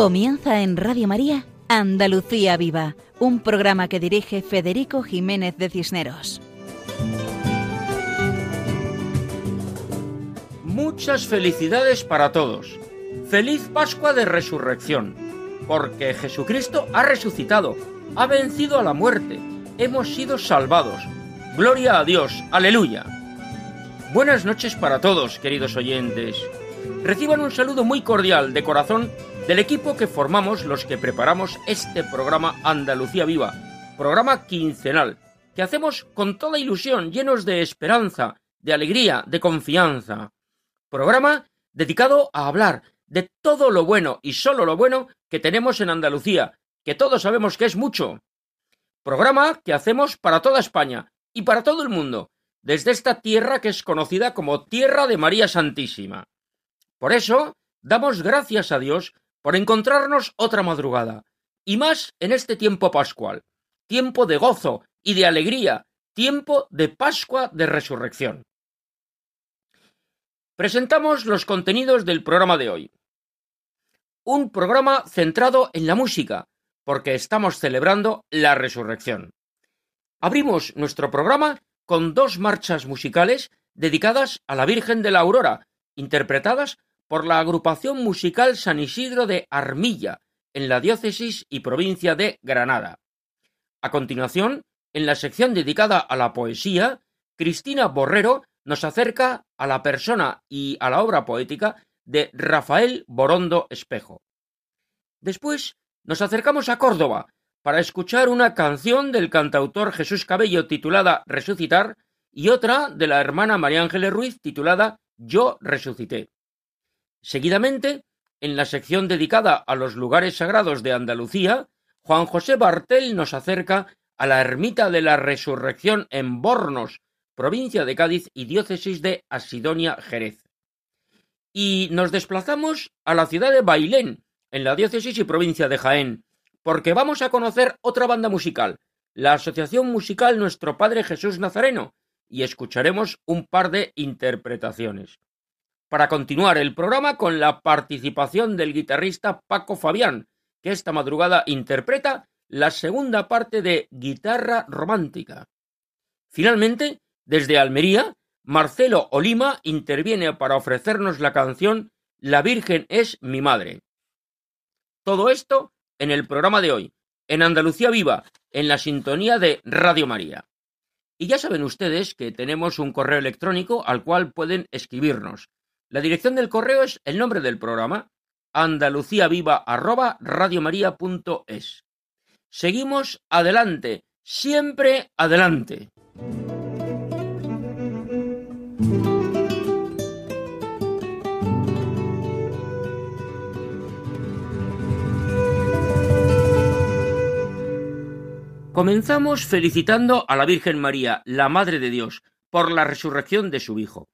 Comienza en Radio María Andalucía Viva, un programa que dirige Federico Jiménez de Cisneros. Muchas felicidades para todos. Feliz Pascua de Resurrección, porque Jesucristo ha resucitado, ha vencido a la muerte, hemos sido salvados. Gloria a Dios, aleluya. Buenas noches para todos, queridos oyentes. Reciban un saludo muy cordial de corazón del equipo que formamos los que preparamos este programa Andalucía Viva, programa quincenal, que hacemos con toda ilusión, llenos de esperanza, de alegría, de confianza. Programa dedicado a hablar de todo lo bueno y solo lo bueno que tenemos en Andalucía, que todos sabemos que es mucho. Programa que hacemos para toda España y para todo el mundo, desde esta tierra que es conocida como Tierra de María Santísima. Por eso, damos gracias a Dios por encontrarnos otra madrugada, y más en este tiempo pascual, tiempo de gozo y de alegría, tiempo de Pascua de Resurrección. Presentamos los contenidos del programa de hoy. Un programa centrado en la música, porque estamos celebrando la resurrección. Abrimos nuestro programa con dos marchas musicales dedicadas a la Virgen de la Aurora, interpretadas por la agrupación musical San Isidro de Armilla, en la diócesis y provincia de Granada. A continuación, en la sección dedicada a la poesía, Cristina Borrero nos acerca a la persona y a la obra poética de Rafael Borondo Espejo. Después nos acercamos a Córdoba para escuchar una canción del cantautor Jesús Cabello titulada Resucitar y otra de la hermana María Ángeles Ruiz titulada Yo resucité. Seguidamente, en la sección dedicada a los lugares sagrados de Andalucía, Juan José Bartel nos acerca a la ermita de la Resurrección en Bornos, provincia de Cádiz y diócesis de Asidonia Jerez. Y nos desplazamos a la ciudad de Bailén, en la diócesis y provincia de Jaén, porque vamos a conocer otra banda musical, la Asociación Musical Nuestro Padre Jesús Nazareno, y escucharemos un par de interpretaciones para continuar el programa con la participación del guitarrista Paco Fabián, que esta madrugada interpreta la segunda parte de Guitarra Romántica. Finalmente, desde Almería, Marcelo Olima interviene para ofrecernos la canción La Virgen es mi madre. Todo esto en el programa de hoy, en Andalucía Viva, en la sintonía de Radio María. Y ya saben ustedes que tenemos un correo electrónico al cual pueden escribirnos la dirección del correo es el nombre del programa, andaluciaviva@radiomaria.es. Seguimos adelante, siempre adelante. Comenzamos felicitando a la Virgen María, la Madre de Dios, por la resurrección de su Hijo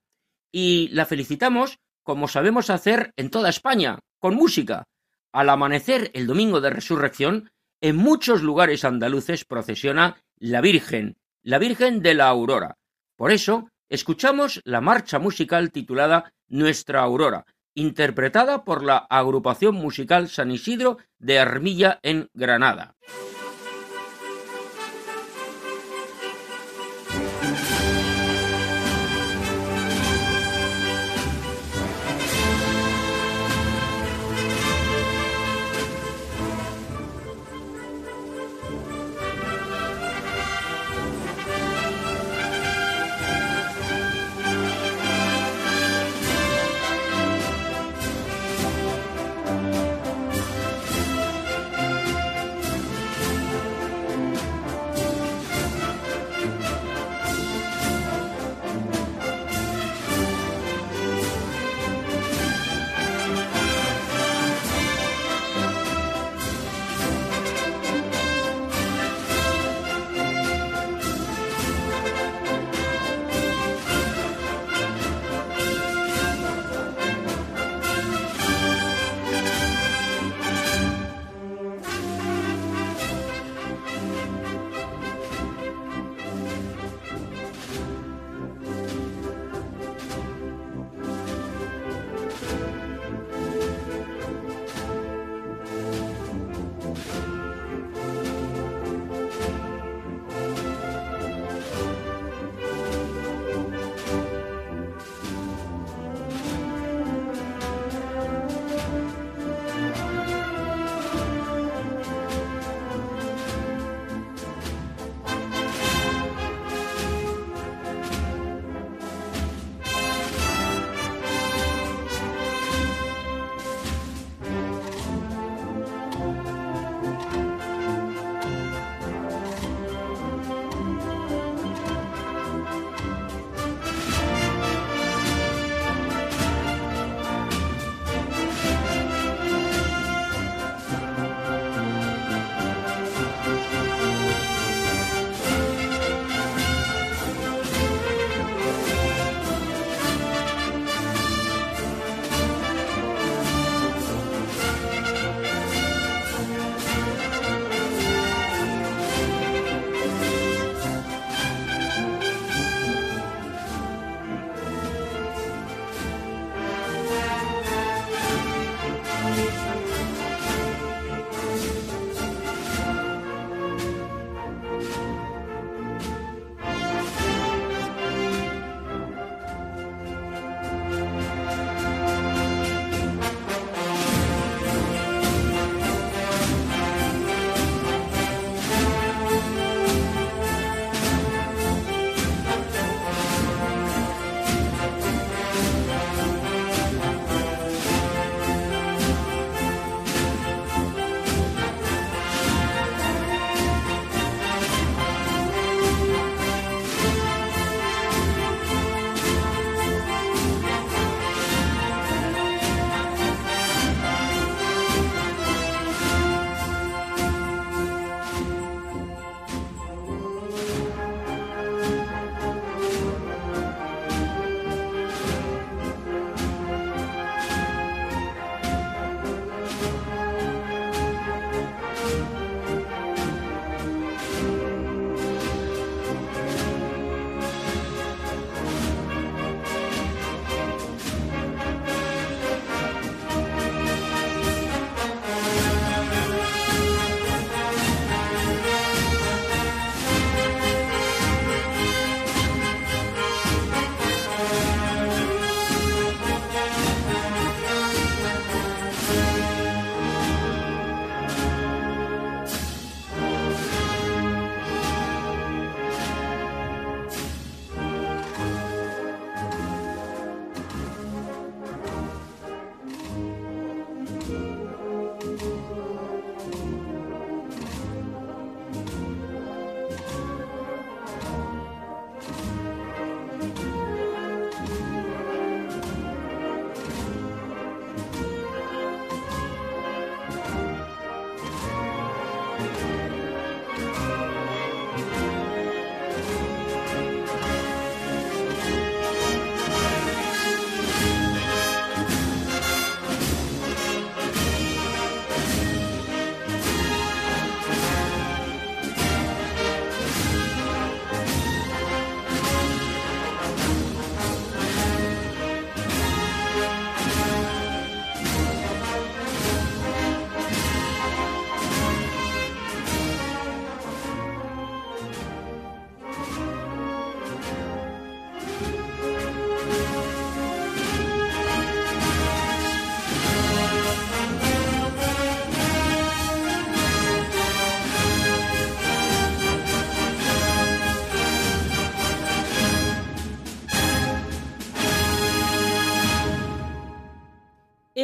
y la felicitamos como sabemos hacer en toda España, con música. Al amanecer el domingo de resurrección, en muchos lugares andaluces procesiona la Virgen, la Virgen de la Aurora. Por eso, escuchamos la marcha musical titulada Nuestra Aurora, interpretada por la agrupación musical San Isidro de Armilla en Granada.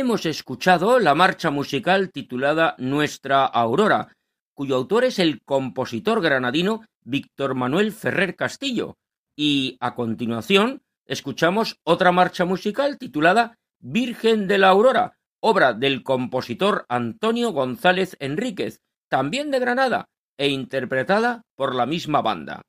Hemos escuchado la marcha musical titulada Nuestra Aurora, cuyo autor es el compositor granadino Víctor Manuel Ferrer Castillo, y a continuación escuchamos otra marcha musical titulada Virgen de la Aurora, obra del compositor Antonio González Enríquez, también de Granada, e interpretada por la misma banda.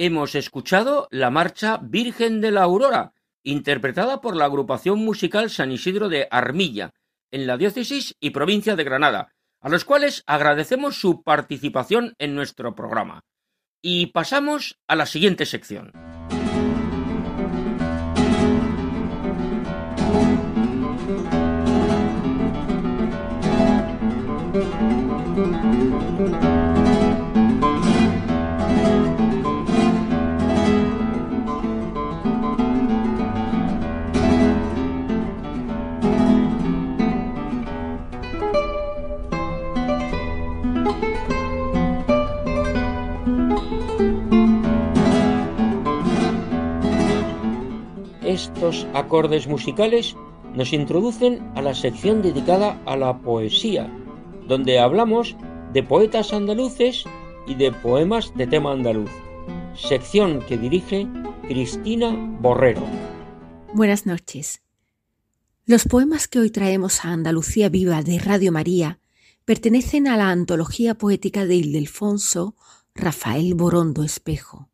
Hemos escuchado la marcha Virgen de la Aurora, interpretada por la agrupación musical San Isidro de Armilla, en la diócesis y provincia de Granada, a los cuales agradecemos su participación en nuestro programa. Y pasamos a la siguiente sección. Estos acordes musicales nos introducen a la sección dedicada a la poesía, donde hablamos de poetas andaluces y de poemas de tema andaluz, sección que dirige Cristina Borrero. Buenas noches. Los poemas que hoy traemos a Andalucía Viva de Radio María pertenecen a la antología poética de Ildefonso Rafael Borondo Espejo.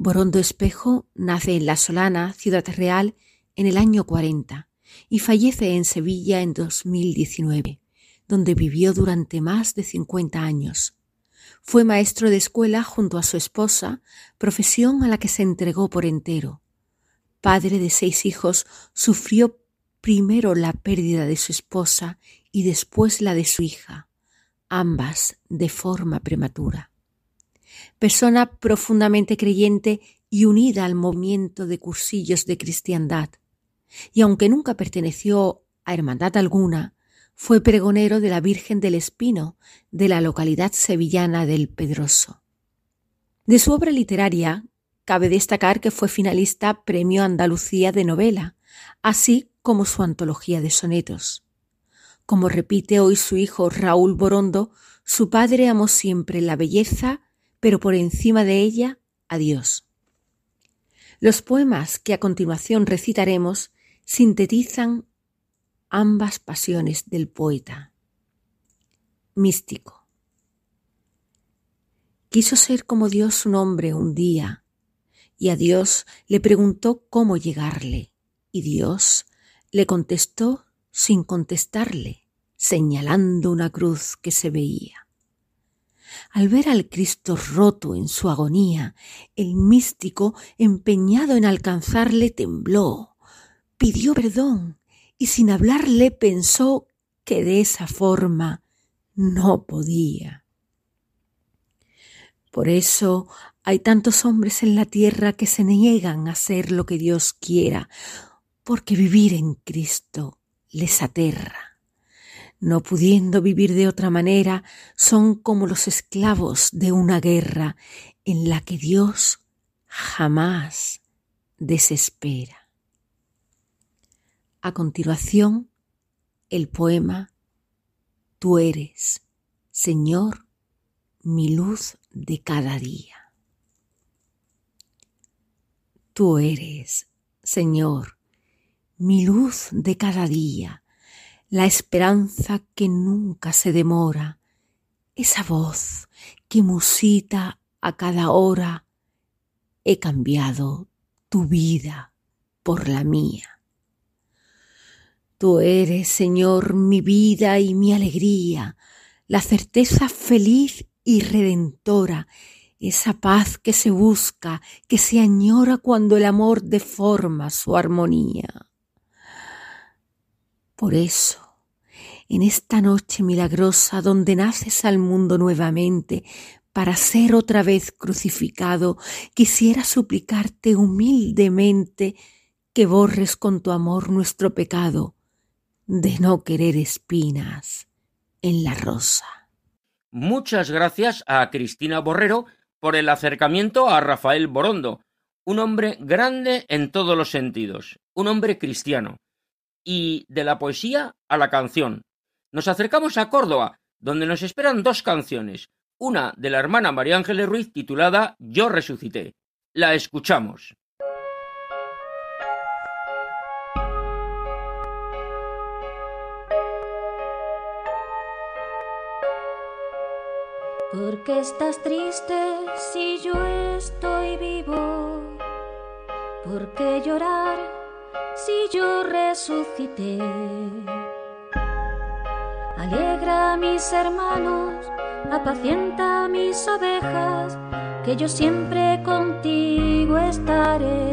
Borondo Espejo nace en La Solana, Ciudad Real, en el año 40 y fallece en Sevilla en 2019, donde vivió durante más de 50 años. Fue maestro de escuela junto a su esposa, profesión a la que se entregó por entero. Padre de seis hijos, sufrió primero la pérdida de su esposa y después la de su hija, ambas de forma prematura. Persona profundamente creyente y unida al movimiento de cursillos de cristiandad, y aunque nunca perteneció a hermandad alguna, fue pregonero de la Virgen del Espino de la localidad sevillana del Pedroso. De su obra literaria cabe destacar que fue finalista Premio Andalucía de Novela, así como su antología de sonetos. Como repite hoy su hijo Raúl Borondo, su padre amó siempre la belleza, pero por encima de ella a Dios. Los poemas que a continuación recitaremos sintetizan ambas pasiones del poeta. Místico. Quiso ser como Dios un hombre un día, y a Dios le preguntó cómo llegarle, y Dios le contestó sin contestarle, señalando una cruz que se veía. Al ver al Cristo roto en su agonía, el místico, empeñado en alcanzarle, tembló, pidió perdón y sin hablarle pensó que de esa forma no podía. Por eso hay tantos hombres en la tierra que se niegan a hacer lo que Dios quiera, porque vivir en Cristo les aterra. No pudiendo vivir de otra manera, son como los esclavos de una guerra en la que Dios jamás desespera. A continuación, el poema Tú eres, Señor, mi luz de cada día. Tú eres, Señor, mi luz de cada día, la esperanza que nunca se demora, esa voz que musita a cada hora, he cambiado tu vida por la mía. Tú eres, Señor, mi vida y mi alegría, la certeza feliz y redentora, esa paz que se busca, que se añora cuando el amor deforma su armonía. Por eso, en esta noche milagrosa donde naces al mundo nuevamente para ser otra vez crucificado, quisiera suplicarte humildemente que borres con tu amor nuestro pecado de no querer espinas en la rosa. Muchas gracias a Cristina Borrero por el acercamiento a Rafael Borondo, un hombre grande en todos los sentidos, un hombre cristiano y de la poesía a la canción. Nos acercamos a Córdoba, donde nos esperan dos canciones, una de la hermana María Ángeles Ruiz titulada Yo resucité. La escuchamos. ¿Por qué estás triste si yo estoy vivo? ¿Por qué llorar si yo resucité. Alegra a mis hermanos, apacienta mis ovejas, que yo siempre contigo estaré.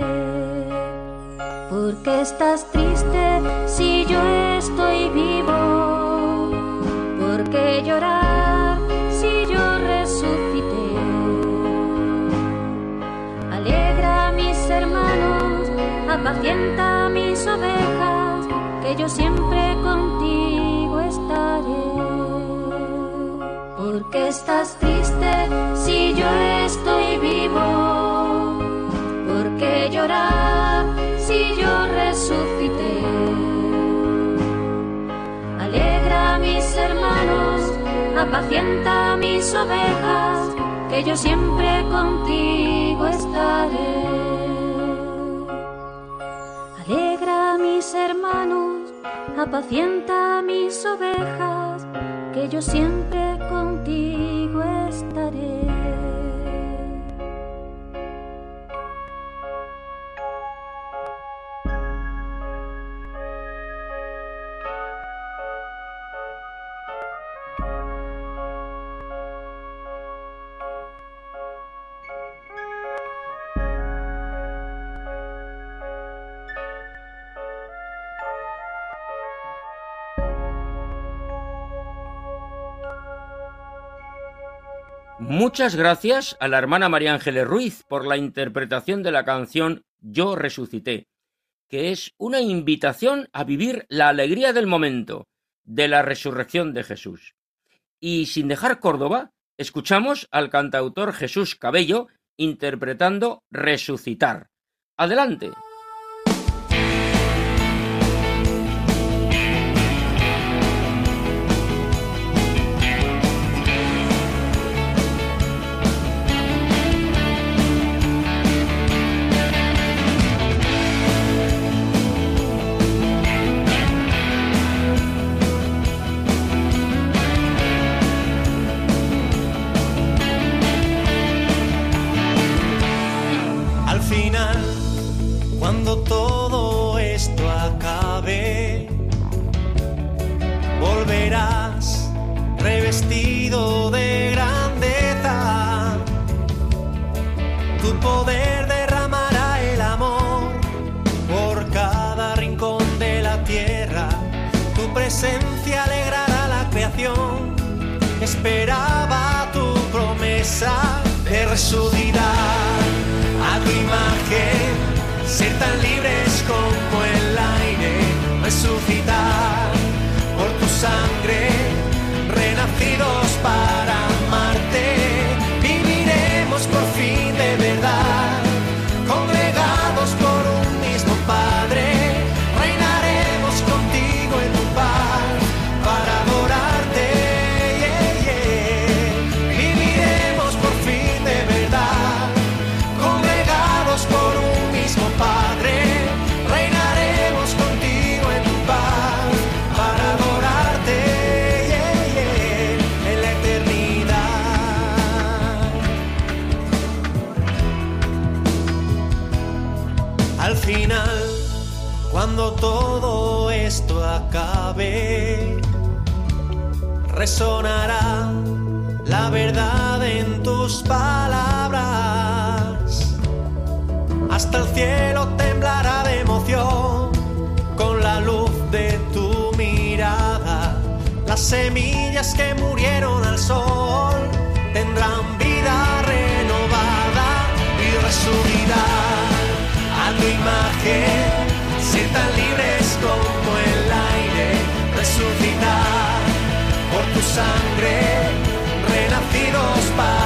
Porque estás triste si yo estoy vivo? Porque llorar apacienta mis ovejas, que yo siempre contigo estaré. Porque estás triste si yo estoy vivo? Porque llorar si yo resucité? Alegra mis hermanos, apacienta mis ovejas, que yo siempre contigo estaré. hermanos, apacienta mis ovejas, que yo siempre contigo estaré. Muchas gracias a la hermana María Ángeles Ruiz por la interpretación de la canción Yo resucité, que es una invitación a vivir la alegría del momento de la resurrección de Jesús. Y sin dejar Córdoba, escuchamos al cantautor Jesús Cabello interpretando Resucitar. Adelante. resucitar a tu imagen, ser tan libres como el aire, resucitar por tu sangre. sangre, renacidos para.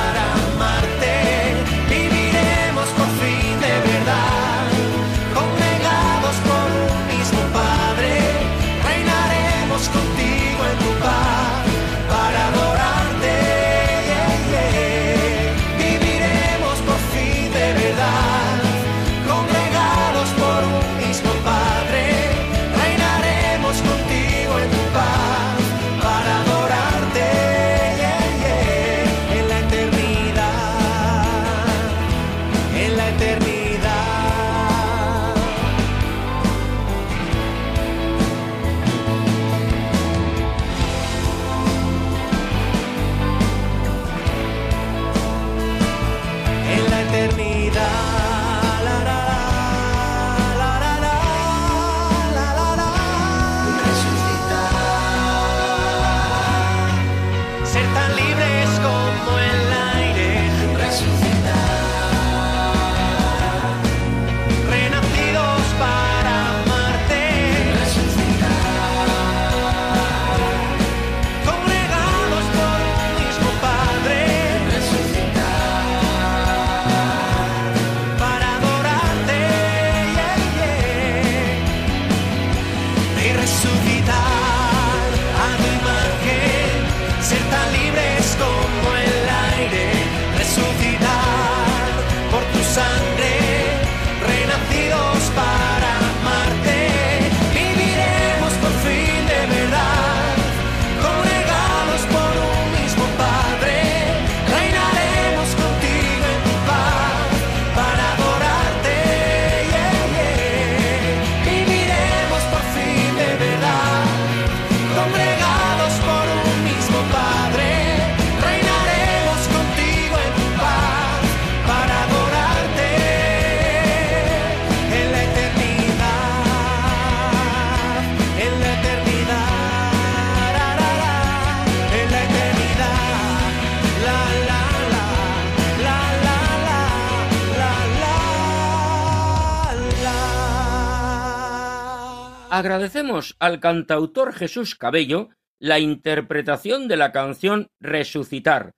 Agradecemos al cantautor Jesús Cabello la interpretación de la canción Resucitar,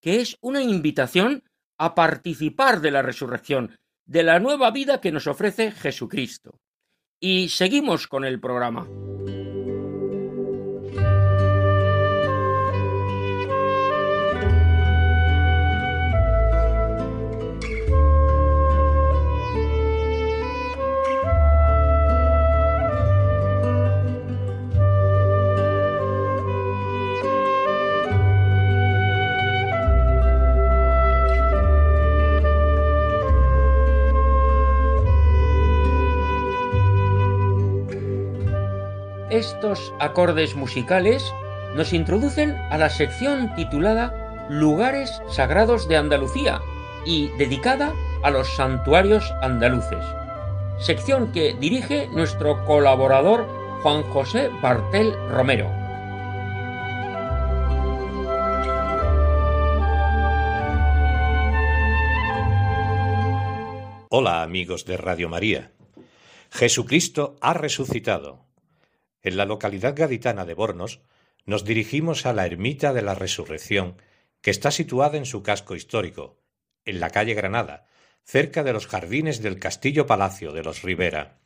que es una invitación a participar de la resurrección, de la nueva vida que nos ofrece Jesucristo. Y seguimos con el programa. Estos acordes musicales nos introducen a la sección titulada Lugares Sagrados de Andalucía y dedicada a los santuarios andaluces, sección que dirige nuestro colaborador Juan José Bartel Romero. Hola amigos de Radio María. Jesucristo ha resucitado. En la localidad gaditana de Bornos nos dirigimos a la Ermita de la Resurrección, que está situada en su casco histórico, en la calle Granada, cerca de los jardines del Castillo Palacio de los Rivera.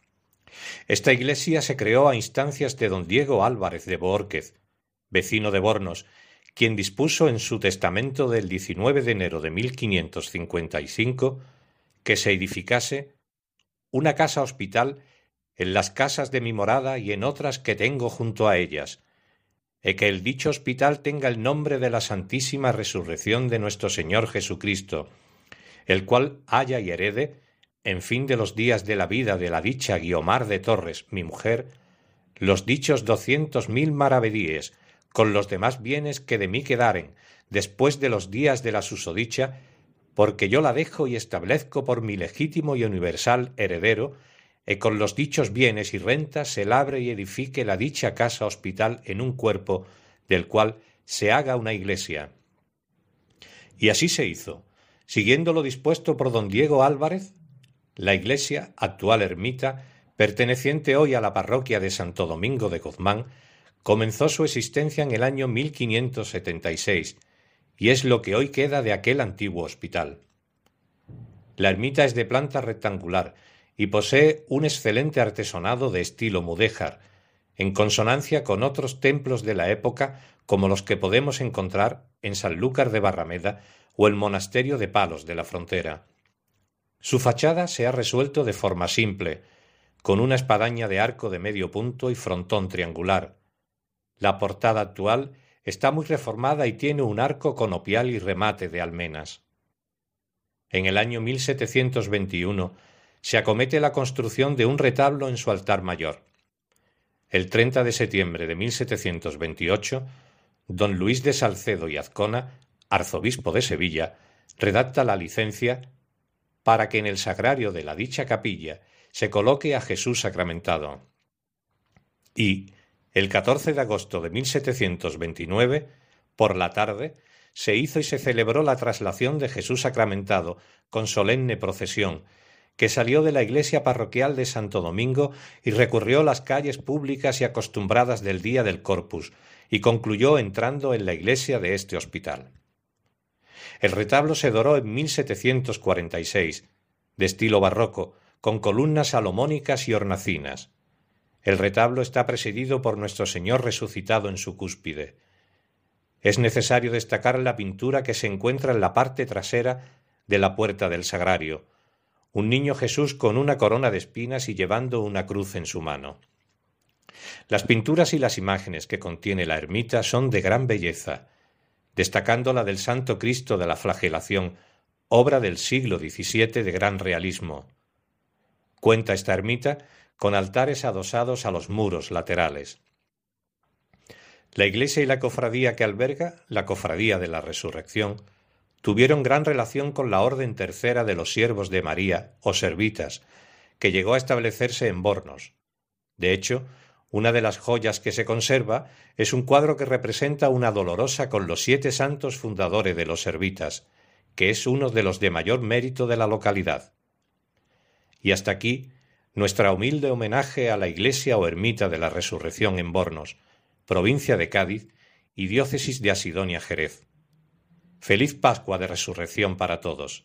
Esta iglesia se creó a instancias de don Diego Álvarez de Boórquez, vecino de Bornos, quien dispuso en su testamento del 19 de enero de 1555 que se edificase una casa hospital en las casas de mi morada y en otras que tengo junto a ellas, e que el dicho hospital tenga el nombre de la Santísima Resurrección de nuestro Señor Jesucristo, el cual haya y herede, en fin de los días de la vida de la dicha Guiomar de Torres, mi mujer, los dichos doscientos mil maravedíes, con los demás bienes que de mí quedaren, después de los días de la susodicha, porque yo la dejo y establezco por mi legítimo y universal heredero, e con los dichos bienes y rentas se labre y edifique la dicha casa hospital en un cuerpo, del cual se haga una iglesia. Y así se hizo. Siguiendo lo dispuesto por don Diego Álvarez, la iglesia, actual ermita, perteneciente hoy a la parroquia de Santo Domingo de Guzmán, comenzó su existencia en el año 1576 y es lo que hoy queda de aquel antiguo hospital. La ermita es de planta rectangular y posee un excelente artesonado de estilo mudéjar, en consonancia con otros templos de la época como los que podemos encontrar en Sanlúcar de Barrameda o el monasterio de Palos de la Frontera. Su fachada se ha resuelto de forma simple, con una espadaña de arco de medio punto y frontón triangular. La portada actual está muy reformada y tiene un arco conopial y remate de almenas. En el año 1721 se acomete la construcción de un retablo en su altar mayor. El 30 de septiembre de 1728, don Luis de Salcedo y Azcona, arzobispo de Sevilla, redacta la licencia para que en el sagrario de la dicha capilla se coloque a Jesús sacramentado. Y, el 14 de agosto de 1729, por la tarde, se hizo y se celebró la traslación de Jesús sacramentado con solemne procesión que salió de la iglesia parroquial de Santo Domingo y recurrió las calles públicas y acostumbradas del día del Corpus, y concluyó entrando en la iglesia de este hospital. El retablo se doró en 1746, de estilo barroco, con columnas salomónicas y hornacinas. El retablo está presidido por nuestro Señor resucitado en su cúspide. Es necesario destacar la pintura que se encuentra en la parte trasera de la puerta del sagrario, un niño Jesús con una corona de espinas y llevando una cruz en su mano. Las pinturas y las imágenes que contiene la ermita son de gran belleza, destacando la del Santo Cristo de la Flagelación, obra del siglo XVII de gran realismo. Cuenta esta ermita con altares adosados a los muros laterales. La iglesia y la cofradía que alberga, la Cofradía de la Resurrección, tuvieron gran relación con la Orden Tercera de los Siervos de María, o Servitas, que llegó a establecerse en Bornos. De hecho, una de las joyas que se conserva es un cuadro que representa una dolorosa con los siete santos fundadores de los Servitas, que es uno de los de mayor mérito de la localidad. Y hasta aquí nuestra humilde homenaje a la iglesia o ermita de la Resurrección en Bornos, provincia de Cádiz y diócesis de Asidonia Jerez. Feliz Pascua de Resurrección para todos.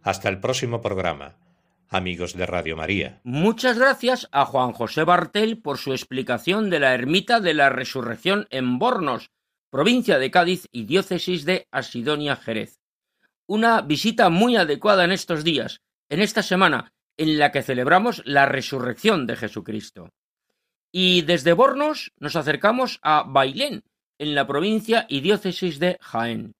Hasta el próximo programa, amigos de Radio María. Muchas gracias a Juan José Bartel por su explicación de la ermita de la Resurrección en Bornos, provincia de Cádiz y diócesis de Asidonia Jerez. Una visita muy adecuada en estos días, en esta semana, en la que celebramos la resurrección de Jesucristo. Y desde Bornos nos acercamos a Bailén, en la provincia y diócesis de Jaén.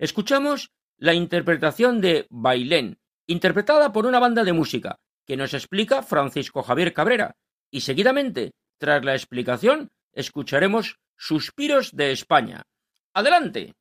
Escuchamos la interpretación de Bailén, interpretada por una banda de música, que nos explica Francisco Javier Cabrera, y seguidamente, tras la explicación, escucharemos Suspiros de España. ¡Adelante!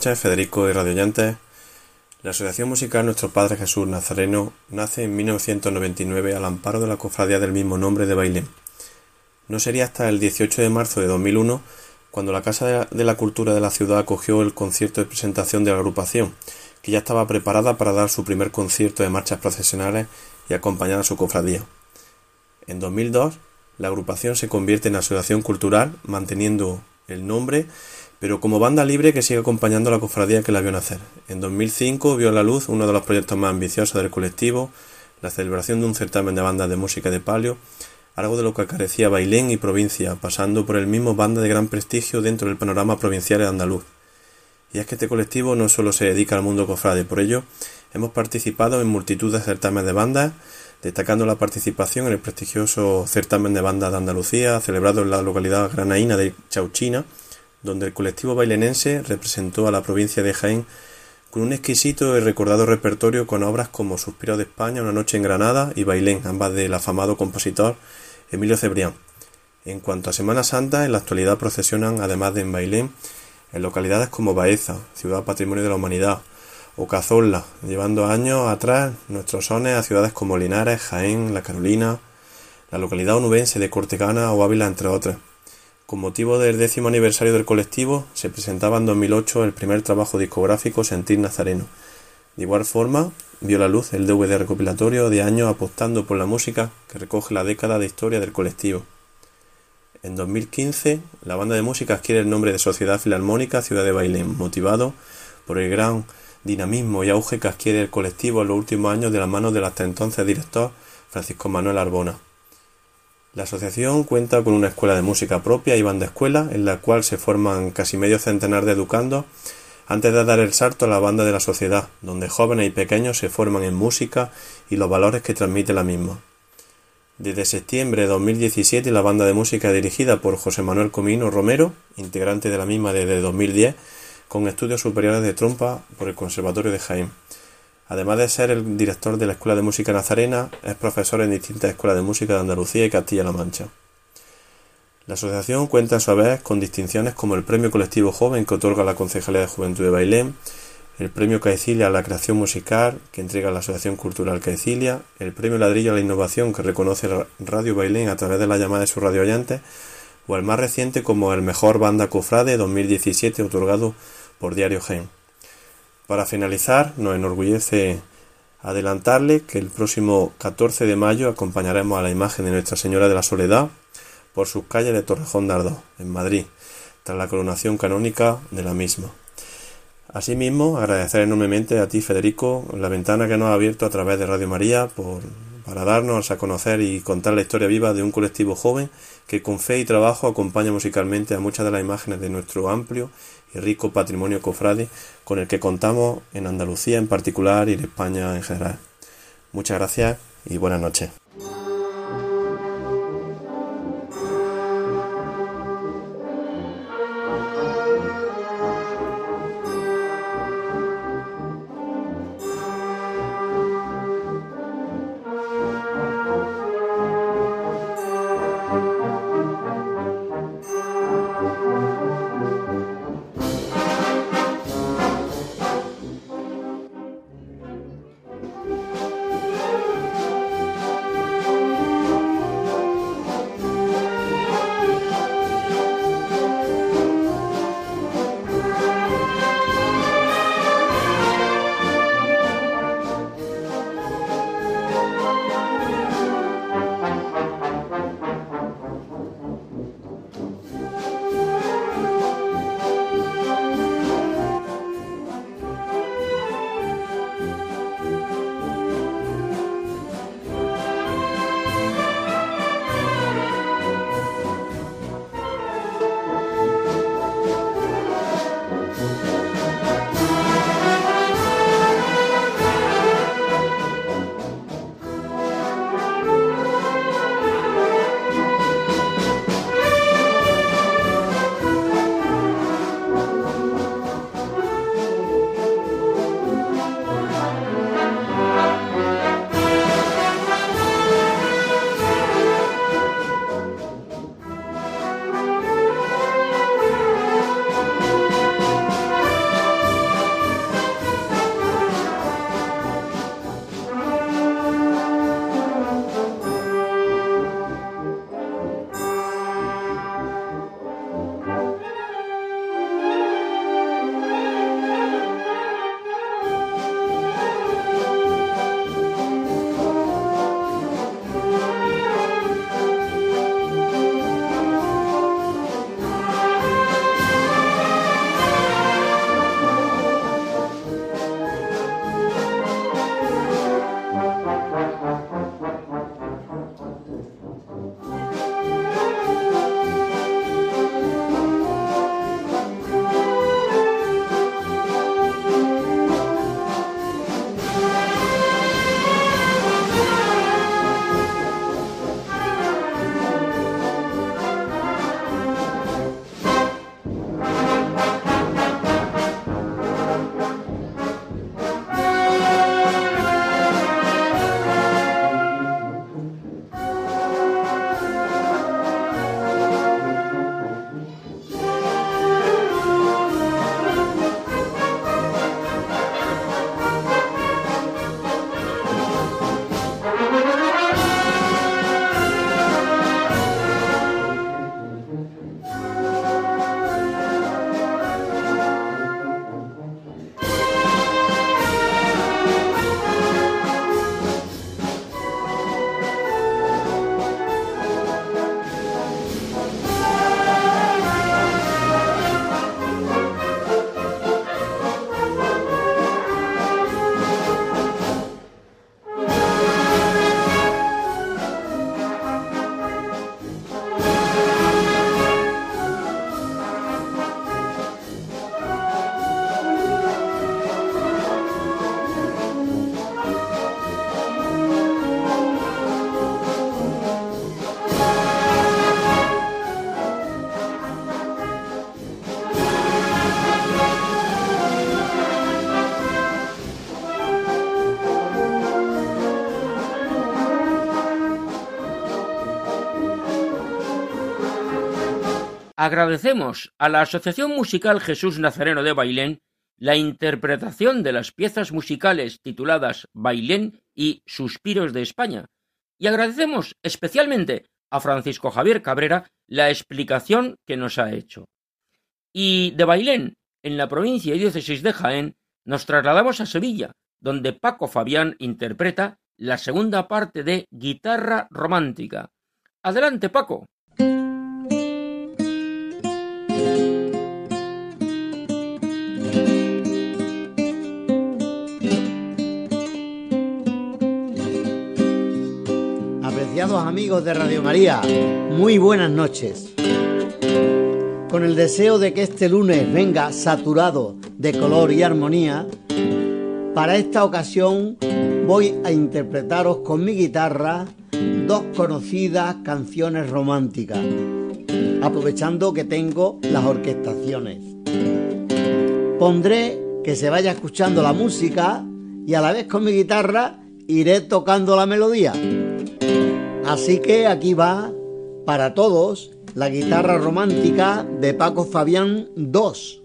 Noches, Federico y radioyentes. La Asociación Musical Nuestro Padre Jesús Nazareno nace en 1999 al amparo de la cofradía del mismo nombre de Bailén. No sería hasta el 18 de marzo de 2001 cuando la Casa de la Cultura de la ciudad acogió el concierto de presentación de la agrupación, que ya estaba preparada para dar su primer concierto de marchas procesionales y acompañar a su cofradía. En 2002, la agrupación se convierte en asociación cultural, manteniendo el nombre pero como banda libre que sigue acompañando a la cofradía que la vio nacer. En 2005 vio a la luz uno de los proyectos más ambiciosos del colectivo, la celebración de un certamen de bandas de música de palio, algo de lo que acarecía Bailén y provincia, pasando por el mismo banda de gran prestigio dentro del panorama provincial de andaluz. Y es que este colectivo no solo se dedica al mundo cofrade, por ello hemos participado en multitud de certámenes de bandas, destacando la participación en el prestigioso certamen de bandas de Andalucía, celebrado en la localidad granaína de Chauchina, donde el colectivo bailenense representó a la provincia de Jaén con un exquisito y recordado repertorio con obras como Suspiro de España, Una noche en Granada y Bailén, ambas del afamado compositor Emilio Cebrián. En cuanto a Semana Santa, en la actualidad procesionan, además de en Bailén, en localidades como Baeza, ciudad patrimonio de la humanidad, o Cazorla, llevando años atrás nuestros sones a ciudades como Linares, Jaén, La Carolina, la localidad onubense de Cortegana o Ávila, entre otras. Con motivo del décimo aniversario del colectivo, se presentaba en 2008 el primer trabajo discográfico Sentir Nazareno. De igual forma, vio la luz el DVD recopilatorio de años apostando por la música que recoge la década de historia del colectivo. En 2015, la banda de música adquiere el nombre de Sociedad Filarmónica Ciudad de Bailén, motivado por el gran dinamismo y auge que adquiere el colectivo en los últimos años de la mano del hasta entonces director Francisco Manuel Arbona. La asociación cuenta con una escuela de música propia y banda escuela, en la cual se forman casi medio centenar de educandos antes de dar el salto a la banda de la sociedad, donde jóvenes y pequeños se forman en música y los valores que transmite la misma. Desde septiembre de 2017 la banda de música dirigida por José Manuel Comino Romero, integrante de la misma desde 2010, con estudios superiores de trompa por el Conservatorio de Jaén. Además de ser el director de la Escuela de Música Nazarena, es profesor en distintas escuelas de música de Andalucía y Castilla-La Mancha. La asociación cuenta a su vez con distinciones como el Premio Colectivo Joven que otorga la Concejalía de Juventud de Bailén, el Premio Caecilia a la Creación Musical que entrega la Asociación Cultural Caecilia, el Premio Ladrillo a la Innovación que reconoce Radio Bailén a través de la llamada de sus radio o el más reciente como el Mejor Banda Cofrade 2017 otorgado por Diario Gen. Para finalizar, nos enorgullece adelantarle que el próximo 14 de mayo acompañaremos a la imagen de Nuestra Señora de la Soledad por sus calles de Torrejón de en Madrid, tras la coronación canónica de la misma. Asimismo, agradecer enormemente a ti, Federico, la ventana que nos ha abierto a través de Radio María por, para darnos a conocer y contar la historia viva de un colectivo joven que con fe y trabajo acompaña musicalmente a muchas de las imágenes de nuestro amplio y rico patrimonio cofrade con el que contamos en Andalucía en particular y en España en general. Muchas gracias y buenas noches. Agradecemos a la Asociación Musical Jesús Nazareno de Bailén la interpretación de las piezas musicales tituladas Bailén y Suspiros de España, y agradecemos especialmente a Francisco Javier Cabrera la explicación que nos ha hecho. Y de Bailén, en la provincia y diócesis de Jaén, nos trasladamos a Sevilla, donde Paco Fabián interpreta la segunda parte de Guitarra Romántica. Adelante, Paco. Amigos de Radio María, muy buenas noches. Con el deseo de que este lunes venga saturado de color y armonía, para esta ocasión voy a interpretaros con mi guitarra dos conocidas canciones románticas, aprovechando que tengo las orquestaciones. Pondré que se vaya escuchando la música y a la vez con mi guitarra iré tocando la melodía. Así que aquí va para todos la guitarra romántica de Paco Fabián II.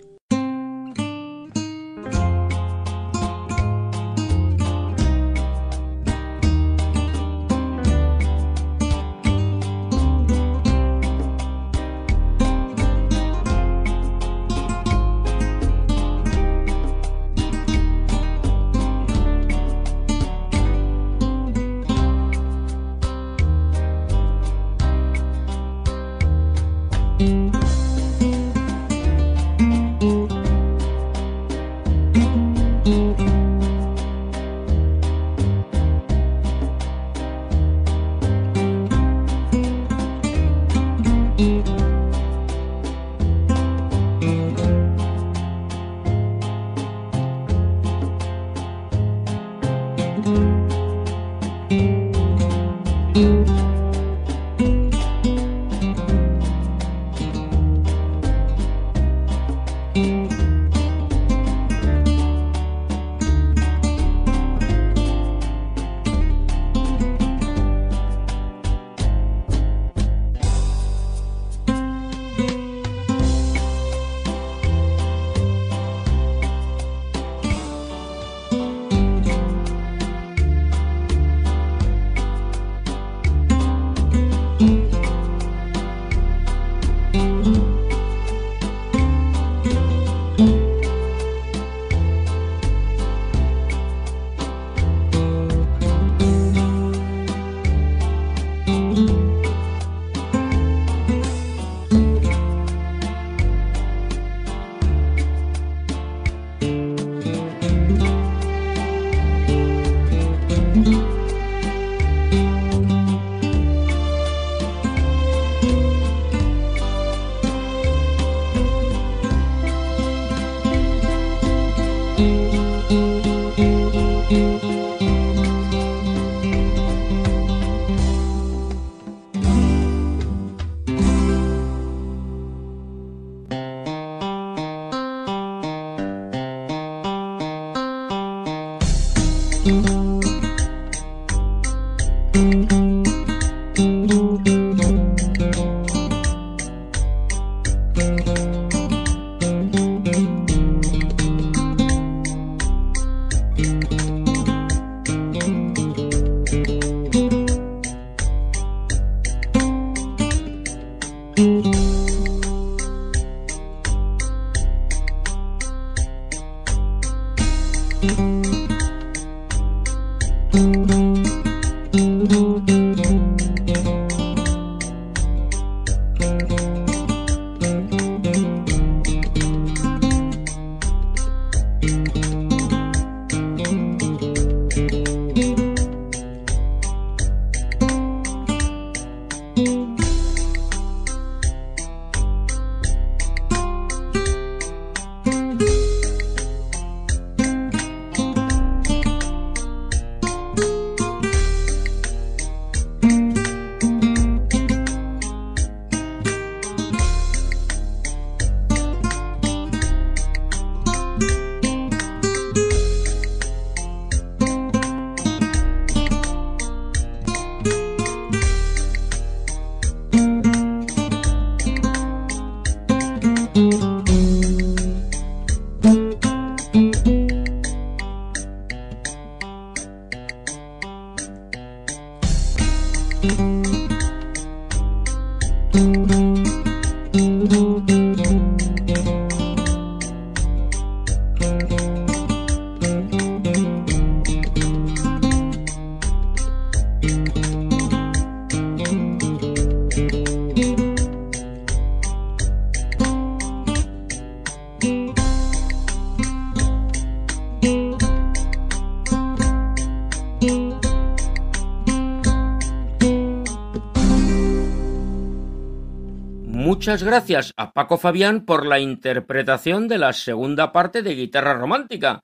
Muchas gracias a Paco Fabián por la interpretación de la segunda parte de Guitarra Romántica.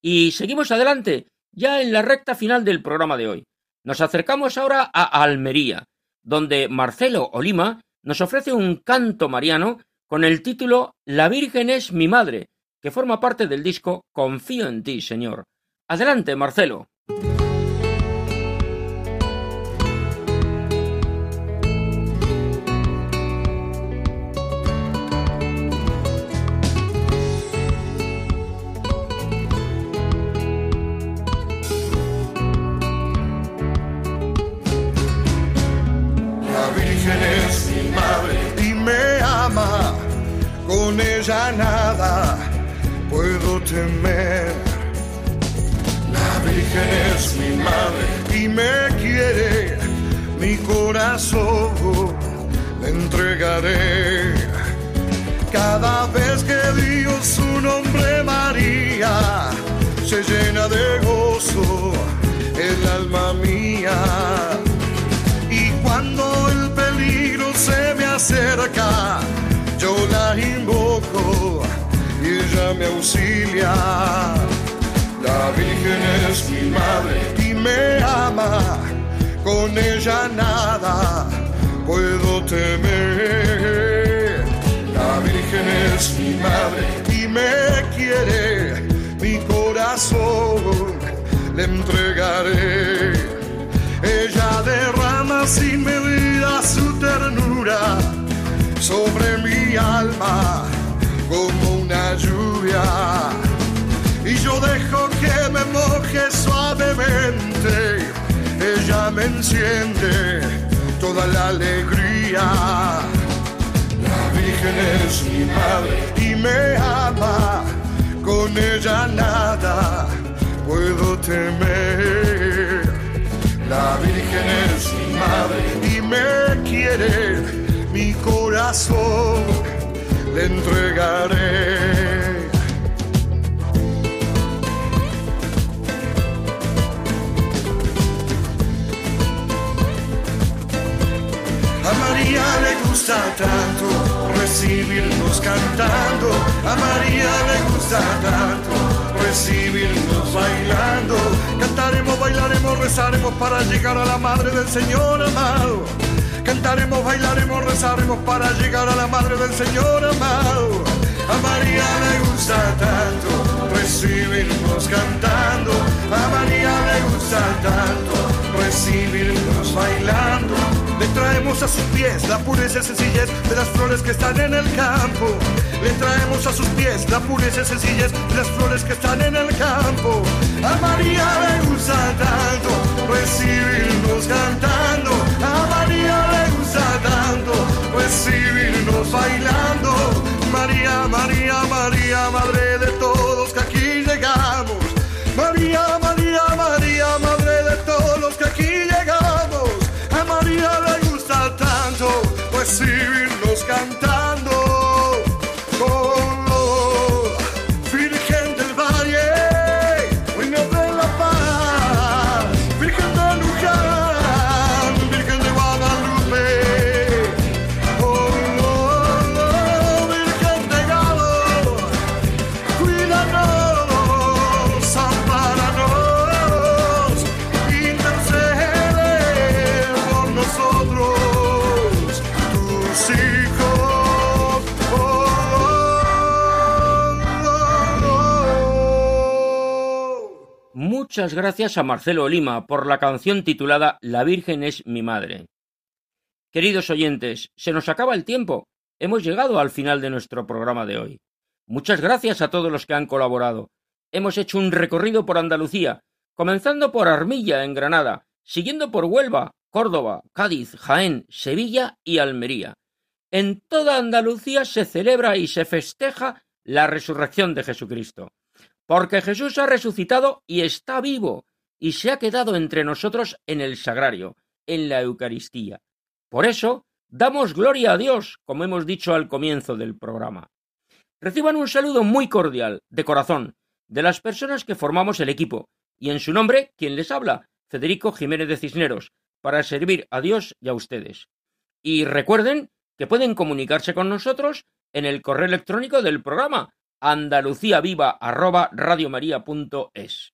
Y seguimos adelante, ya en la recta final del programa de hoy. Nos acercamos ahora a Almería, donde Marcelo Olima nos ofrece un canto mariano con el título La Virgen es mi madre, que forma parte del disco Confío en ti, Señor. Adelante, Marcelo. Me quiere, mi corazón le entregaré. Cada vez que digo su nombre María, se llena de gozo el alma mía. Y cuando el peligro se me acerca, yo la invoco y ella me auxilia. La Virgen es mi madre y me con ella nada puedo temer. La Virgen es mi madre y me quiere, mi corazón le entregaré. Ella derrama sin medida su ternura sobre mi alma como una lluvia. Y yo dejo que me moje suavemente, ella me enciende toda la alegría. La Virgen es mi madre y me ama, con ella nada puedo temer. La Virgen es mi madre y me quiere mi corazón le entregaré. María le gusta tanto recibirnos cantando. A María le gusta tanto recibirnos bailando. Cantaremos, bailaremos, rezaremos para llegar a la madre del Señor amado. Cantaremos, bailaremos, rezaremos para llegar a la madre del Señor amado. A María le gusta tanto recibirnos cantando. A María le gusta tanto recibirnos bailando. Le traemos a sus pies la pureza y sencillez de las flores que están en el campo. Le traemos a sus pies la pureza y sencillez de las flores que están en el campo. A María le gusta tanto recibirnos cantando. A María le gusta tanto recibirnos bailando. María, María, María, Madre Muchas gracias a Marcelo Olima por la canción titulada La Virgen es mi madre. Queridos oyentes, se nos acaba el tiempo. Hemos llegado al final de nuestro programa de hoy. Muchas gracias a todos los que han colaborado. Hemos hecho un recorrido por Andalucía, comenzando por Armilla, en Granada, siguiendo por Huelva, Córdoba, Cádiz, Jaén, Sevilla y Almería. En toda Andalucía se celebra y se festeja la resurrección de Jesucristo. Porque Jesús ha resucitado y está vivo, y se ha quedado entre nosotros en el sagrario, en la Eucaristía. Por eso, damos gloria a Dios, como hemos dicho al comienzo del programa. Reciban un saludo muy cordial, de corazón, de las personas que formamos el equipo, y en su nombre, quien les habla, Federico Jiménez de Cisneros, para servir a Dios y a ustedes. Y recuerden que pueden comunicarse con nosotros en el correo electrónico del programa andaluciaviva@radiomaria.es.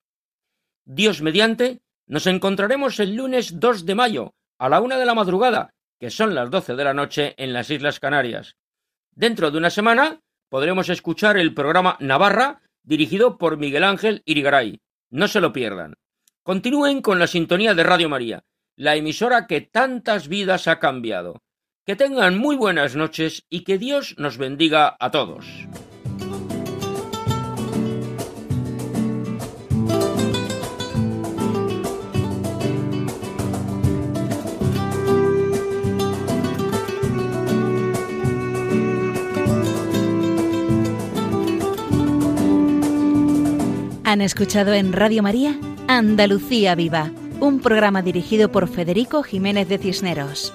Dios mediante, nos encontraremos el lunes 2 de mayo a la una de la madrugada, que son las 12 de la noche en las Islas Canarias. Dentro de una semana podremos escuchar el programa Navarra dirigido por Miguel Ángel Irigaray. No se lo pierdan. Continúen con la sintonía de Radio María, la emisora que tantas vidas ha cambiado. Que tengan muy buenas noches y que Dios nos bendiga a todos. Han escuchado en Radio María Andalucía Viva, un programa dirigido por Federico Jiménez de Cisneros.